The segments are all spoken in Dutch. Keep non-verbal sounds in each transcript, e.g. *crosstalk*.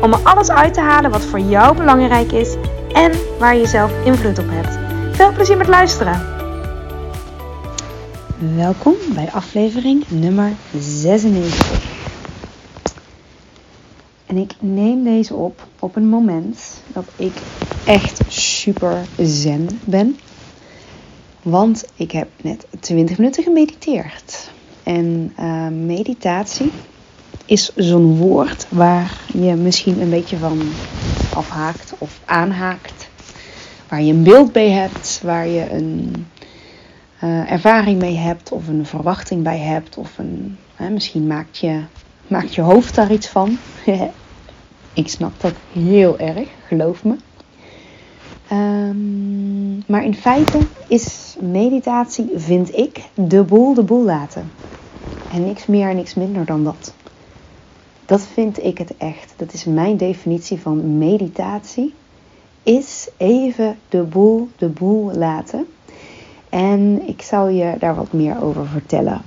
om er alles uit te halen wat voor jou belangrijk is en waar je zelf invloed op hebt. Veel plezier met luisteren! Welkom bij aflevering nummer 96. En ik neem deze op op een moment dat ik echt super zen ben. Want ik heb net 20 minuten gemediteerd. En uh, meditatie is zo'n woord waar je misschien een beetje van afhaakt of aanhaakt. Waar je een beeld bij hebt, waar je een uh, ervaring mee hebt of een verwachting bij hebt. Of een, misschien maakt je, maakt je hoofd daar iets van. *laughs* Ik snap dat heel erg, geloof me. Um, maar in feite is meditatie, vind ik, de boel de boel laten. En niks meer en niks minder dan dat. Dat vind ik het echt. Dat is mijn definitie van meditatie. Is even de boel de boel laten. En ik zal je daar wat meer over vertellen.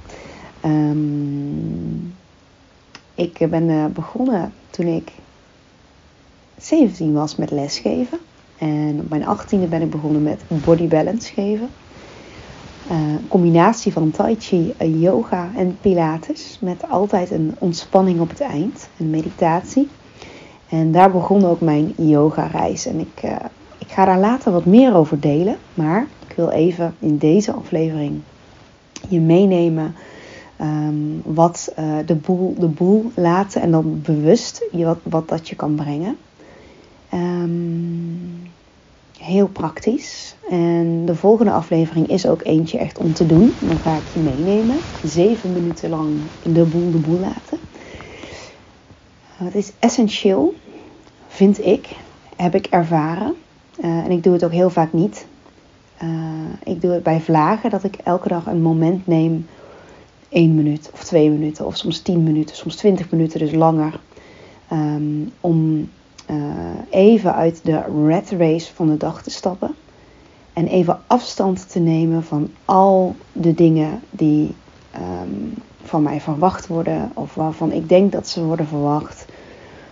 Um, ik ben uh, begonnen toen ik 17 was met lesgeven. En op mijn 18e ben ik begonnen met body balance geven. Een combinatie van tai chi, yoga en pilates. Met altijd een ontspanning op het eind. Een meditatie. En daar begon ook mijn yoga reis. En ik, uh, ik ga daar later wat meer over delen. Maar ik wil even in deze aflevering je meenemen. Um, wat uh, de, boel, de boel laten en dan bewust wat, wat dat je kan brengen. Um, heel praktisch. En de volgende aflevering is ook eentje echt om te doen. Dan ga ik je meenemen. Zeven minuten lang de boel de boel laten. Het is essentieel, vind ik, heb ik ervaren. Uh, en ik doe het ook heel vaak niet. Uh, ik doe het bij vlagen dat ik elke dag een moment neem. één minuut of twee minuten of soms tien minuten, soms twintig minuten, dus langer. Um, om uh, even uit de rat race van de dag te stappen. En even afstand te nemen van al de dingen die um, van mij verwacht worden. Of waarvan ik denk dat ze worden verwacht.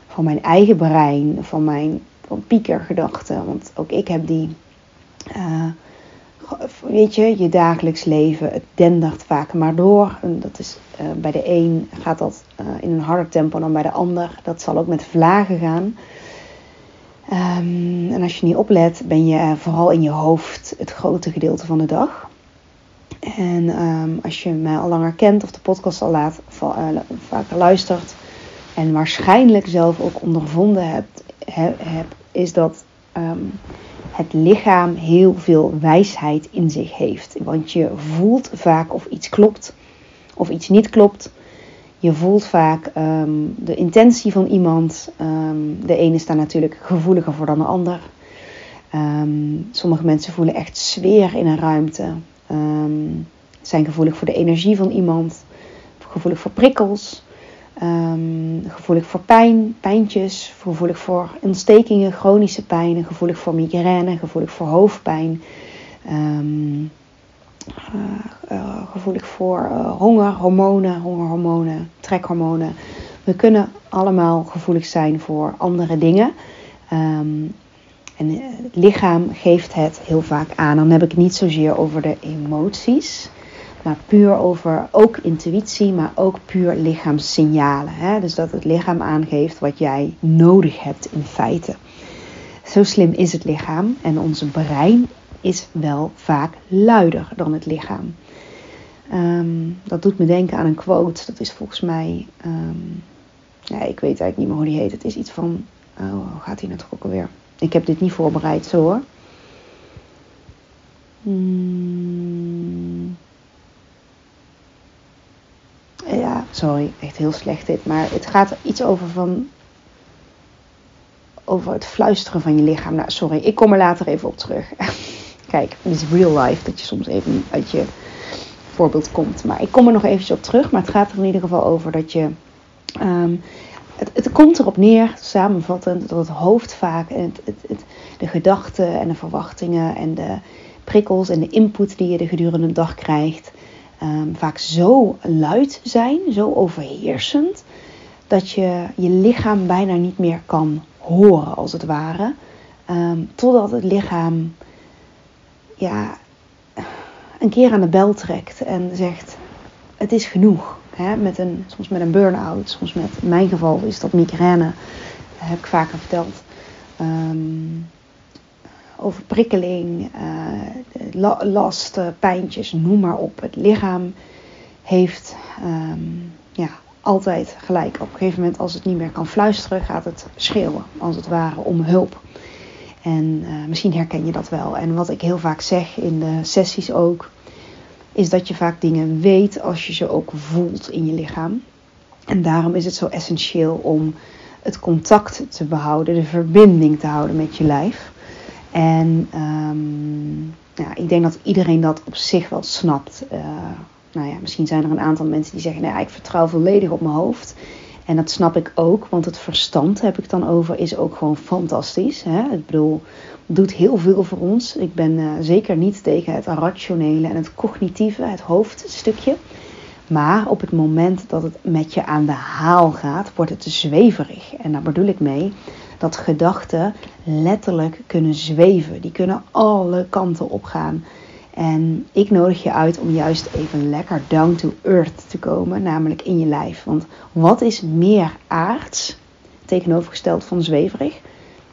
Van mijn eigen brein, van mijn van piekergedachten. Want ook ik heb die. Uh, weet je, je dagelijks leven, het dendert vaak maar door. En dat is, uh, bij de een gaat dat uh, in een harder tempo dan bij de ander. Dat zal ook met vlagen gaan. Um, en als je niet oplet, ben je vooral in je hoofd het grote gedeelte van de dag. En um, als je mij al langer kent of de podcast al laat, uh, vaker luistert en waarschijnlijk zelf ook ondervonden hebt, he, heb, is dat um, het lichaam heel veel wijsheid in zich heeft. Want je voelt vaak of iets klopt of iets niet klopt. Je voelt vaak um, de intentie van iemand. Um, de ene is daar natuurlijk gevoeliger voor dan de ander. Um, sommige mensen voelen echt sfeer in een ruimte. zijn gevoelig voor de energie van iemand. Gevoelig voor prikkels. gevoelig voor pijn, pijntjes. Gevoelig voor ontstekingen, chronische pijnen. Gevoelig voor migraine. Gevoelig voor hoofdpijn. Uh, gevoelig voor uh, honger, hormonen, hongerhormonen, trekhormonen. We kunnen allemaal gevoelig zijn voor andere dingen. Um, en het lichaam geeft het heel vaak aan. Dan heb ik het niet zozeer over de emoties, maar puur over ook intuïtie, maar ook puur lichaamssignalen. Hè? Dus dat het lichaam aangeeft wat jij nodig hebt in feite. Zo slim is het lichaam en onze brein is wel vaak luider dan het lichaam. Um, dat doet me denken aan een quote. Dat is volgens mij. Um, ja, ik weet eigenlijk niet meer hoe die heet. Het is iets van. Oh, hoe gaat hij nou toch ook alweer? Ik heb dit niet voorbereid zo hoor. Hmm. Ja, sorry, echt heel slecht dit. Maar het gaat iets over van. over het fluisteren van je lichaam. Nou, sorry, ik kom er later even op terug. *laughs* Kijk, het is real life dat je soms even uit je voorbeeld komt. Maar ik kom er nog eventjes op terug. Maar het gaat er in ieder geval over dat je. Ehm, het, het, komt erop neer, samenvattend, dat het hoofd vaak het, het, de gedachten en de verwachtingen en de prikkels en de input die je de gedurende dag krijgt, ehm, vaak zo luid zijn, zo overheersend, dat je je lichaam bijna niet meer kan horen, als het ware. Ehm, totdat het lichaam ja, een keer aan de bel trekt en zegt: Het is genoeg. Hè? Met een, soms met een burn-out, soms met, in mijn geval is dat migraine, dat heb ik vaker verteld. Um, overprikkeling, uh, last, pijntjes, noem maar op. Het lichaam heeft ehm, ja, altijd gelijk. Op een gegeven moment, als het niet meer kan fluisteren, gaat het schreeuwen, als het ware, om hulp. En uh, misschien herken je dat wel. En wat ik heel vaak zeg in de sessies ook, is dat je vaak dingen weet als je ze ook voelt in je lichaam. En daarom is het zo essentieel om het contact te behouden, de verbinding te houden met je lijf. En um, ja, ik denk dat iedereen dat op zich wel snapt. Uh, nou ja, misschien zijn er een aantal mensen die zeggen: nou ik vertrouw volledig op mijn hoofd. En dat snap ik ook, want het verstand heb ik dan over, is ook gewoon fantastisch. Hè? Ik bedoel, doet heel veel voor ons. Ik ben uh, zeker niet tegen het rationele en het cognitieve, het hoofdstukje. Maar op het moment dat het met je aan de haal gaat, wordt het zweverig. En daar bedoel ik mee dat gedachten letterlijk kunnen zweven. Die kunnen alle kanten op gaan. En ik nodig je uit om juist even lekker down to earth te komen, namelijk in je lijf. Want wat is meer aards, tegenovergesteld van zweverig,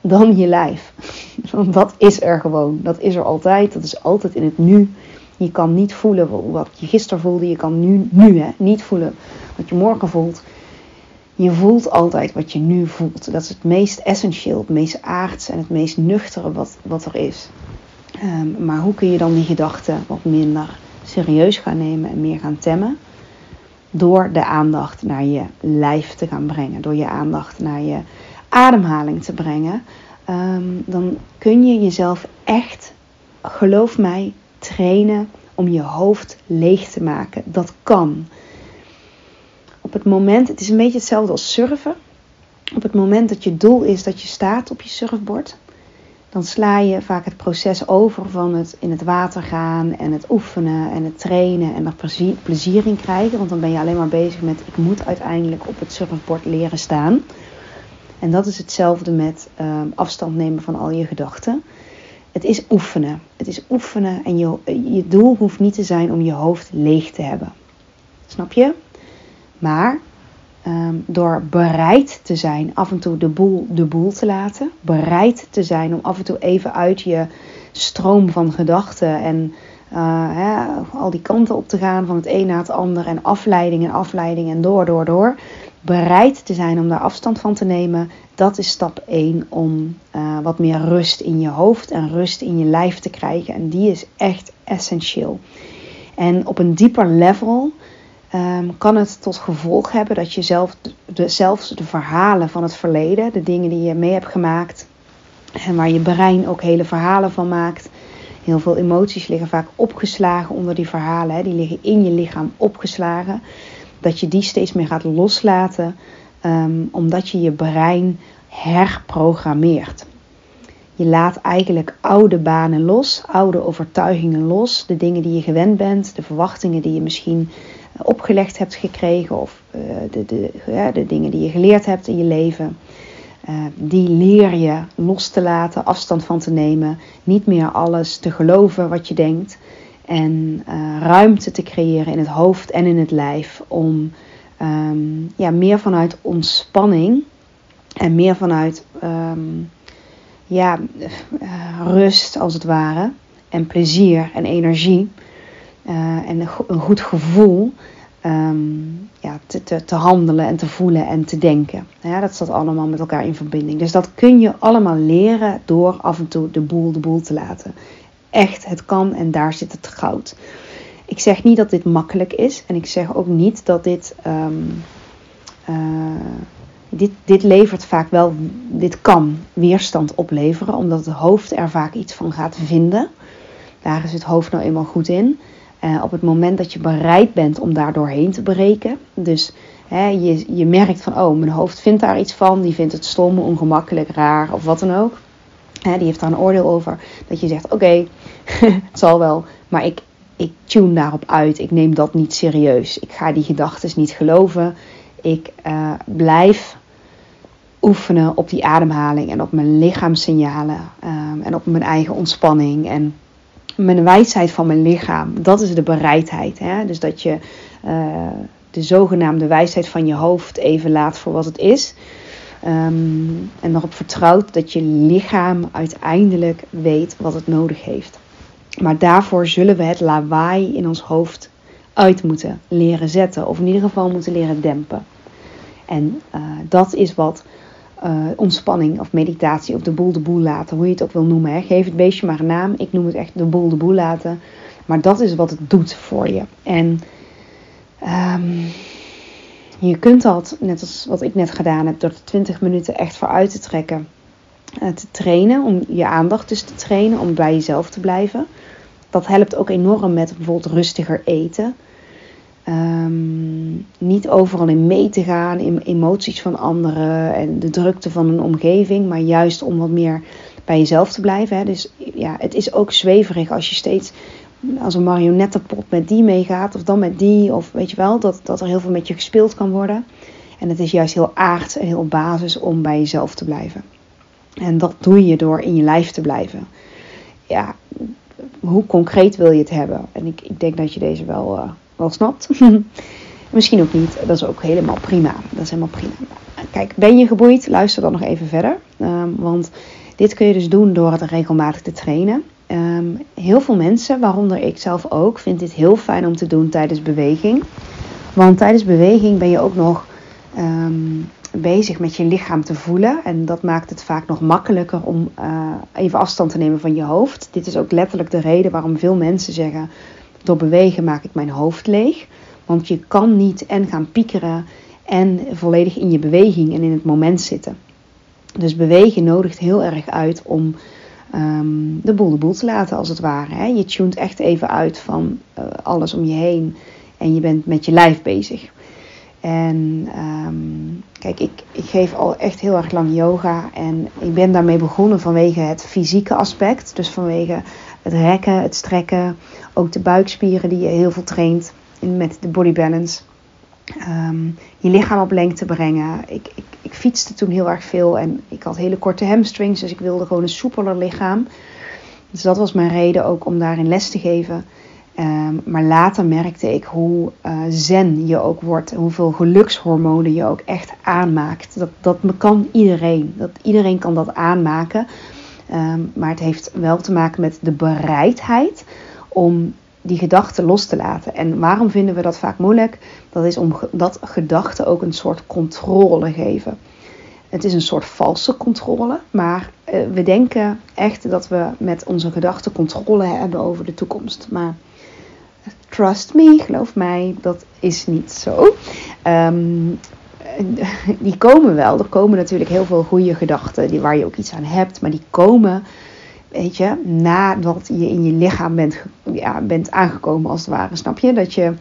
dan je lijf? *laughs* Want dat is er gewoon. Dat is er altijd. Dat is altijd in het nu. Je kan niet voelen wat je gisteren voelde. Je kan nu, nu hè, niet voelen wat je morgen voelt. Je voelt altijd wat je nu voelt. Dat is het meest essentieel, het meest aards en het meest nuchtere wat, wat er is. Um, maar hoe kun je dan die gedachten wat minder serieus gaan nemen en meer gaan temmen? Door de aandacht naar je lijf te gaan brengen. Door je aandacht naar je ademhaling te brengen. Um, dan kun je jezelf echt, geloof mij, trainen om je hoofd leeg te maken. Dat kan. Op het moment, het is een beetje hetzelfde als surfen. Op het moment dat je doel is dat je staat op je surfboard, dan sla je vaak het proces over van het in het water gaan en het oefenen en het trainen en er plezier, in krijgen. Want dan ben je alleen maar bezig met ik moet uiteindelijk op het surfboard leren staan. En dat is hetzelfde met uh, afstand nemen van al je gedachten. Het is oefenen. Het is oefenen en je, je doel hoeft niet te zijn om je hoofd leeg te hebben. Snap je? Maar um, door bereid te zijn af en toe de boel de boel te laten. Bereid te zijn om af en toe even uit je stroom van gedachten en hè, al die kanten op te gaan van het een naar het ander en afleiding en afleiding en door, door, door. Bereid te zijn om daar afstand van te nemen, dat is stap 1 om uh, wat meer rust in je hoofd en rust in je lijf te krijgen. En die is echt essentieel. En op een dieper level um, kan het tot gevolg hebben dat je zelf de, zelfs de verhalen van het verleden, de dingen die je mee hebt gemaakt en waar je brein ook hele verhalen van maakt. Heel veel emoties liggen vaak opgeslagen onder die verhalen, hè, die liggen in je lichaam opgeslagen. Dat je die steeds meer gaat loslaten, um, omdat je je brein herprogrammeert. Je laat eigenlijk oude banen los, oude overtuigingen los, de dingen die je gewend bent, de verwachtingen die je misschien opgelegd hebt gekregen of uh, de, de, ja, de dingen die je geleerd hebt in je leven. Uh, die leer je los te laten, afstand van te nemen, niet meer alles te geloven wat je denkt en uh, ruimte te creëren in het hoofd en in het lijf om um, ja, meer vanuit ontspanning en meer vanuit um, ja, rust als het ware en plezier en energie uh, en een, goed gevoel um, ja, te, te, te, handelen en te voelen en te denken. Ja, dat staat allemaal met elkaar in verbinding. Dus dat kun je allemaal leren door af en toe de boel de boel te laten. Echt, het kan en daar zit het goud. Ik zeg niet dat dit makkelijk is en ik zeg ook niet dat dit um, uh, dit, dit levert vaak wel, dit kan weerstand opleveren, omdat het hoofd er vaak iets van gaat vinden. Daar is het hoofd nou eenmaal goed in. Uh, op het moment dat je bereid bent om daar doorheen te breken. Dus hè, je, je merkt van, oh, mijn hoofd vindt daar iets van. Die vindt het stom, ongemakkelijk, raar of wat dan ook. Hè, die heeft daar een oordeel over. Dat je zegt, oké, *laughs* het zal wel. Maar ik, ik tune daarop uit. Ik neem dat niet serieus. Ik ga die gedachten niet geloven. Ik uh, blijf oefenen op die ademhaling en op mijn lichaamssignalen. Um, en op mijn eigen ontspanning. En mijn wijsheid van mijn lichaam. Dat is de bereidheid. Hè? Dus dat je uh, de zogenaamde wijsheid van je hoofd even laat voor wat het is. Um, en erop vertrouwt dat je lichaam uiteindelijk weet wat het nodig heeft. Maar daarvoor zullen we het lawaai in ons hoofd uit moeten leren zetten. Of in ieder geval moeten leren dempen. En uh, dat is wat uh, ontspanning of meditatie of de boel de boel laten, hoe je het ook wil noemen. Hè. Geef het beestje maar een naam. Ik noem het echt de boel de boel laten. Maar dat is wat het doet voor je. En um, je kunt dat, net als wat ik net gedaan heb, door de 20 minuten echt vooruit te trekken. Uh, te trainen, om je aandacht dus te trainen, om bij jezelf te blijven. Dat helpt ook enorm met bijvoorbeeld rustiger eten. Um, niet overal in mee te gaan, in emoties van anderen en de drukte van een omgeving, maar juist om wat meer bij jezelf te blijven. Hè. Dus ja, het is ook zweverig als je steeds als een marionettenpop met die meegaat of dan met die, of weet je wel, dat, dat er heel veel met je gespeeld kan worden. En het is juist heel aard en heel basis om bij jezelf te blijven. En dat doe je door in je lijf te blijven. Ja, hoe concreet wil je het hebben? En ik, ik denk dat je deze wel. Uh, snapt. *laughs* Misschien ook niet. Dat is ook helemaal prima. Dat is helemaal prima. Kijk, ben je geboeid? Luister dan nog even verder. Um, want dit kun je dus doen door het regelmatig te trainen. Um, heel veel mensen, waaronder ik zelf ook, vindt dit heel fijn om te doen tijdens beweging. Want tijdens beweging ben je ook nog um, bezig met je lichaam te voelen. En dat maakt het vaak nog makkelijker om uh, even afstand te nemen van je hoofd. Dit is ook letterlijk de reden waarom veel mensen zeggen door bewegen maak ik mijn hoofd leeg. Want je kan niet en gaan piekeren en volledig in je beweging en in het moment zitten. Dus bewegen nodigt heel erg uit om um, de boel de boel te laten, als het ware. Hè. Je tunt echt even uit van uh, alles om je heen en je bent met je lijf bezig. En um, kijk, ik, ik geef al echt heel erg lang yoga en ik ben daarmee begonnen vanwege het fysieke aspect. Dus vanwege het rekken, het strekken, ook de buikspieren die je heel veel traint met de body balance. Um, je lichaam op lengte brengen. Ik, ik, ik fietste toen heel erg veel en ik had hele korte hamstrings, dus ik wilde gewoon een soepeler lichaam. Dus dat was mijn reden ook om daarin les te geven. Um, maar later merkte ik hoe uh, zen je ook wordt, hoeveel gelukshormonen je ook echt aanmaakt. Dat, dat kan iedereen. Dat, iedereen kan dat aanmaken. Um, maar het heeft wel te maken met de bereidheid om die gedachten los te laten. En waarom vinden we dat vaak moeilijk? Dat is omdat gedachten ook een soort controle geven. Het is een soort valse controle, maar uh, we denken echt dat we met onze gedachten controle hebben over de toekomst. Maar trust me, geloof mij, dat is niet zo. Um, *laughs* die komen wel. Er komen natuurlijk heel veel goede gedachten die, waar je ook iets aan hebt, maar die komen weet je, nadat je in je lichaam bent, ja, bent aangekomen als het ware. Snap je? Dat je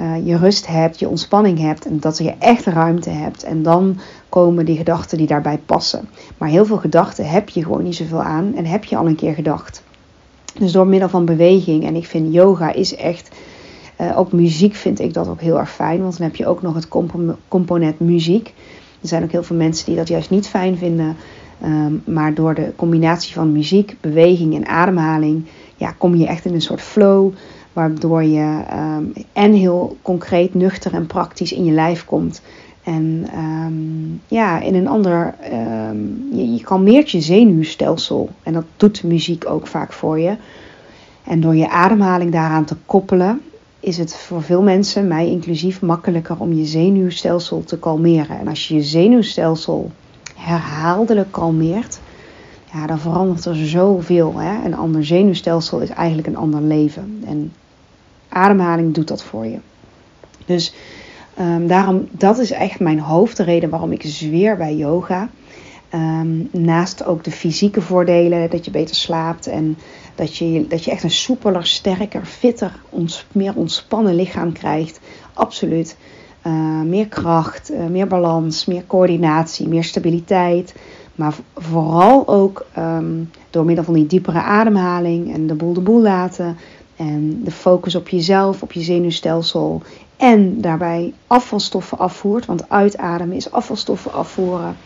uh, je rust hebt, je ontspanning hebt en dat je echt ruimte hebt. En dan komen die gedachten die daarbij passen. Maar heel veel gedachten heb je gewoon niet zoveel aan en heb je al een keer gedacht. Dus door middel van beweging, en ik vind yoga is echt, uh, ook muziek vind ik dat ook heel erg fijn, want dan heb je ook nog het component muziek. Er zijn ook heel veel mensen die dat juist niet fijn vinden. Um, maar door de combinatie van muziek, beweging en ademhaling, ja, kom je echt in een soort flow. Waardoor je um, en heel concreet, nuchter en praktisch in je lijf komt. En um, ja, in een ander. je, je kalmeert je zenuwstelsel. En dat doet muziek ook vaak voor je. En door je ademhaling daaraan te koppelen, is het voor veel mensen, mij inclusief, makkelijker om je zenuwstelsel te kalmeren. En als je je zenuwstelsel herhaaldelijk kalmeert, ja, dan verandert er zoveel. Hè? Een ander zenuwstelsel is eigenlijk een ander leven. En ademhaling doet dat voor je. Dus Ehm, daarom, dat is echt mijn hoofdreden waarom ik zweer bij yoga. Ehm, naast ook de fysieke voordelen, dat je beter slaapt en dat je, dat je echt een soepeler, sterker, fitter, meer ontspannen lichaam krijgt. Absoluut. Uh, meer kracht, uh, meer balans, meer coördinatie, meer stabiliteit. Maar vooral ook um, door middel van die diepere ademhaling en de boel de boel laten. En de focus op jezelf, op je zenuwstelsel. En daarbij afvalstoffen afvoert. Want uitademen is afvalstoffen afvoeren.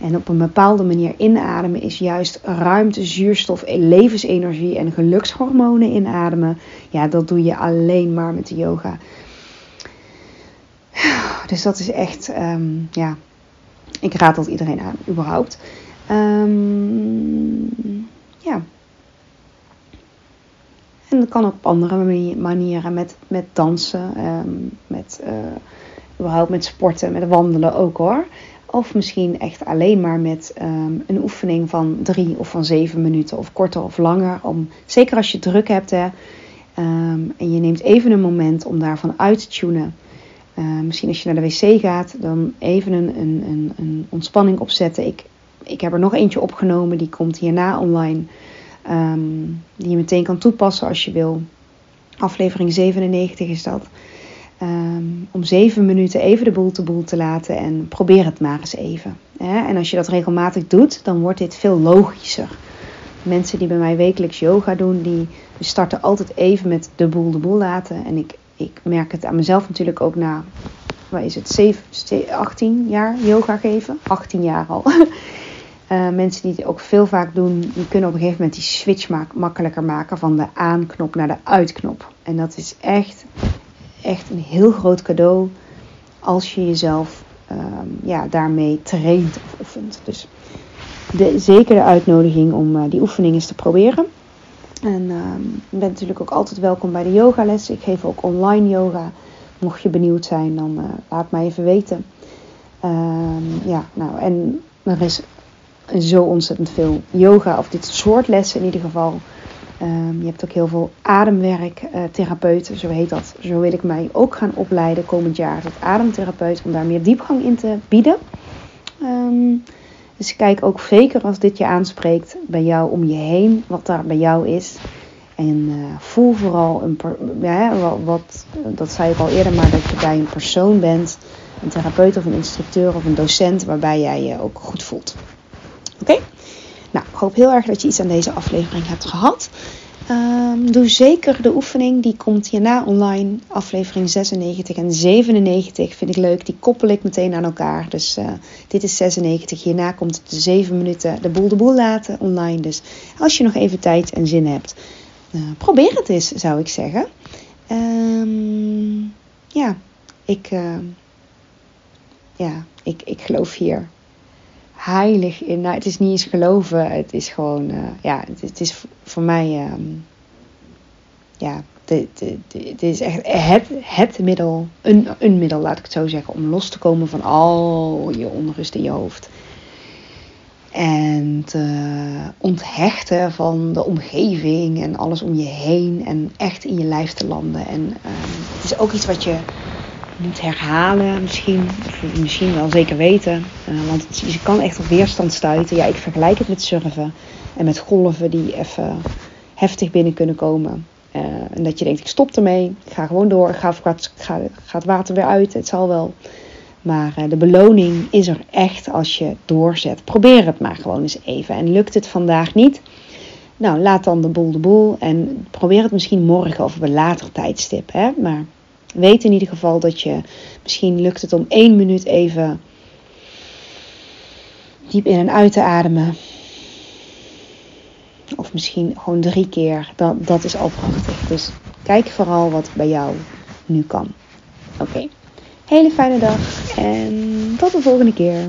En op een bepaalde manier inademen is juist ruimte, zuurstof, levensenergie en gelukshormonen inademen. Ja, dat doe je alleen maar met de yoga. Dus dat is echt, um, ja, ik raad dat iedereen aan, überhaupt. Um, ja. En dat kan op andere manieren, met, met dansen, um, met, uh, überhaupt met sporten, met wandelen ook hoor. Of misschien echt alleen maar met um, een oefening van drie of van zeven minuten of korter of langer. Om, zeker als je druk hebt hè, um, en je neemt even een moment om daarvan uit te tunen. Uh, misschien als je naar de wc gaat, dan even een, een, een, een, ontspanning opzetten. Ik, ik heb er nog eentje opgenomen, die komt hierna online. Die je meteen kan toepassen als je wil. Aflevering 97 is dat. Um, om zeven minuten even de boel te boel te laten en probeer het maar eens even. En als je dat regelmatig doet, dan wordt dit veel logischer. Mensen die bij mij wekelijks yoga doen, die starten altijd even met de boel de boel laten. En ik, ik merk het aan mezelf natuurlijk ook na, wat is het, 7, 18 jaar yoga geven. 18 jaar al. Uh, *laughs* mensen die het ook veel vaak doen, die kunnen op een gegeven moment die switch makkelijker maken van de aanknop naar de uitknop. En dat is echt echt een heel groot cadeau als je jezelf um, ja, daarmee traint of oefent. Dus de, zeker de uitnodiging om uh, die oefening eens te proberen. En um, je bent natuurlijk ook altijd welkom bij de yogales. Ik geef ook online yoga. Mocht je benieuwd zijn, dan uh, laat mij even weten. Um, ja, nou, en er is zo ontzettend veel yoga, of dit soort lessen in ieder geval. Um, je hebt ook heel veel ademwerk, uh, therapeuten, zo heet dat. Zo wil ik mij ook gaan opleiden komend jaar tot ademtherapeut, om daar meer diepgang in te bieden. Um, dus kijk ook zeker als dit je aanspreekt bij jou om je heen, wat daar bij jou is. En uh, voel vooral een ja, wat, wat, dat zei ik al eerder, maar dat je bij een persoon bent, een therapeut of een instructeur of een docent, waarbij jij je ook goed voelt. Oké? Nou, ik hoop heel erg dat je iets aan deze aflevering hebt gehad. Um, doe zeker de oefening, die komt hierna online. Aflevering 96 en 97 vind ik leuk. Die koppel ik meteen aan elkaar. Dus uh, dit is 96. Hierna komt het de 7 minuten de boel de boel laten online. Dus als je nog even tijd en zin hebt, uh, probeer het eens, zou ik zeggen. Um, ja, ik, uh, ja ik, ik geloof hier heilig in. Nou, het is niet eens geloven, het is gewoon, uh, ja, het, het, is voor mij, um, ja, dit is echt het, het middel, een, een middel, laat ik het zo zeggen, om los te komen van al je onrust in je hoofd. En te onthechten van de omgeving en alles om je heen. En echt in je lijf te landen. En um, het is ook iets wat je moet herhalen misschien. Misschien wel zeker weten. Uh, want het, je kan echt op weerstand stuiten. Ja, ik vergelijk het met surfen. En met golven die even heftig binnen kunnen komen. Uh, en dat je denkt, ik stop ermee. Ik ga gewoon door. Ik ga, ga, ga het water weer uit. Het zal wel. Maar uh, de beloning is er echt als je doorzet. Probeer het maar gewoon eens even. En lukt het vandaag niet? Nou, laat dan de boel de boel. En probeer het misschien morgen of op een later tijdstip. Hè? Maar Weet in ieder geval dat je, misschien lukt het om één minuut even diep in en uit te ademen. Of misschien gewoon drie keer. Dat, dat is al prachtig. Dus kijk vooral wat bij jou nu kan. Oké. Hele fijne dag en tot de volgende keer.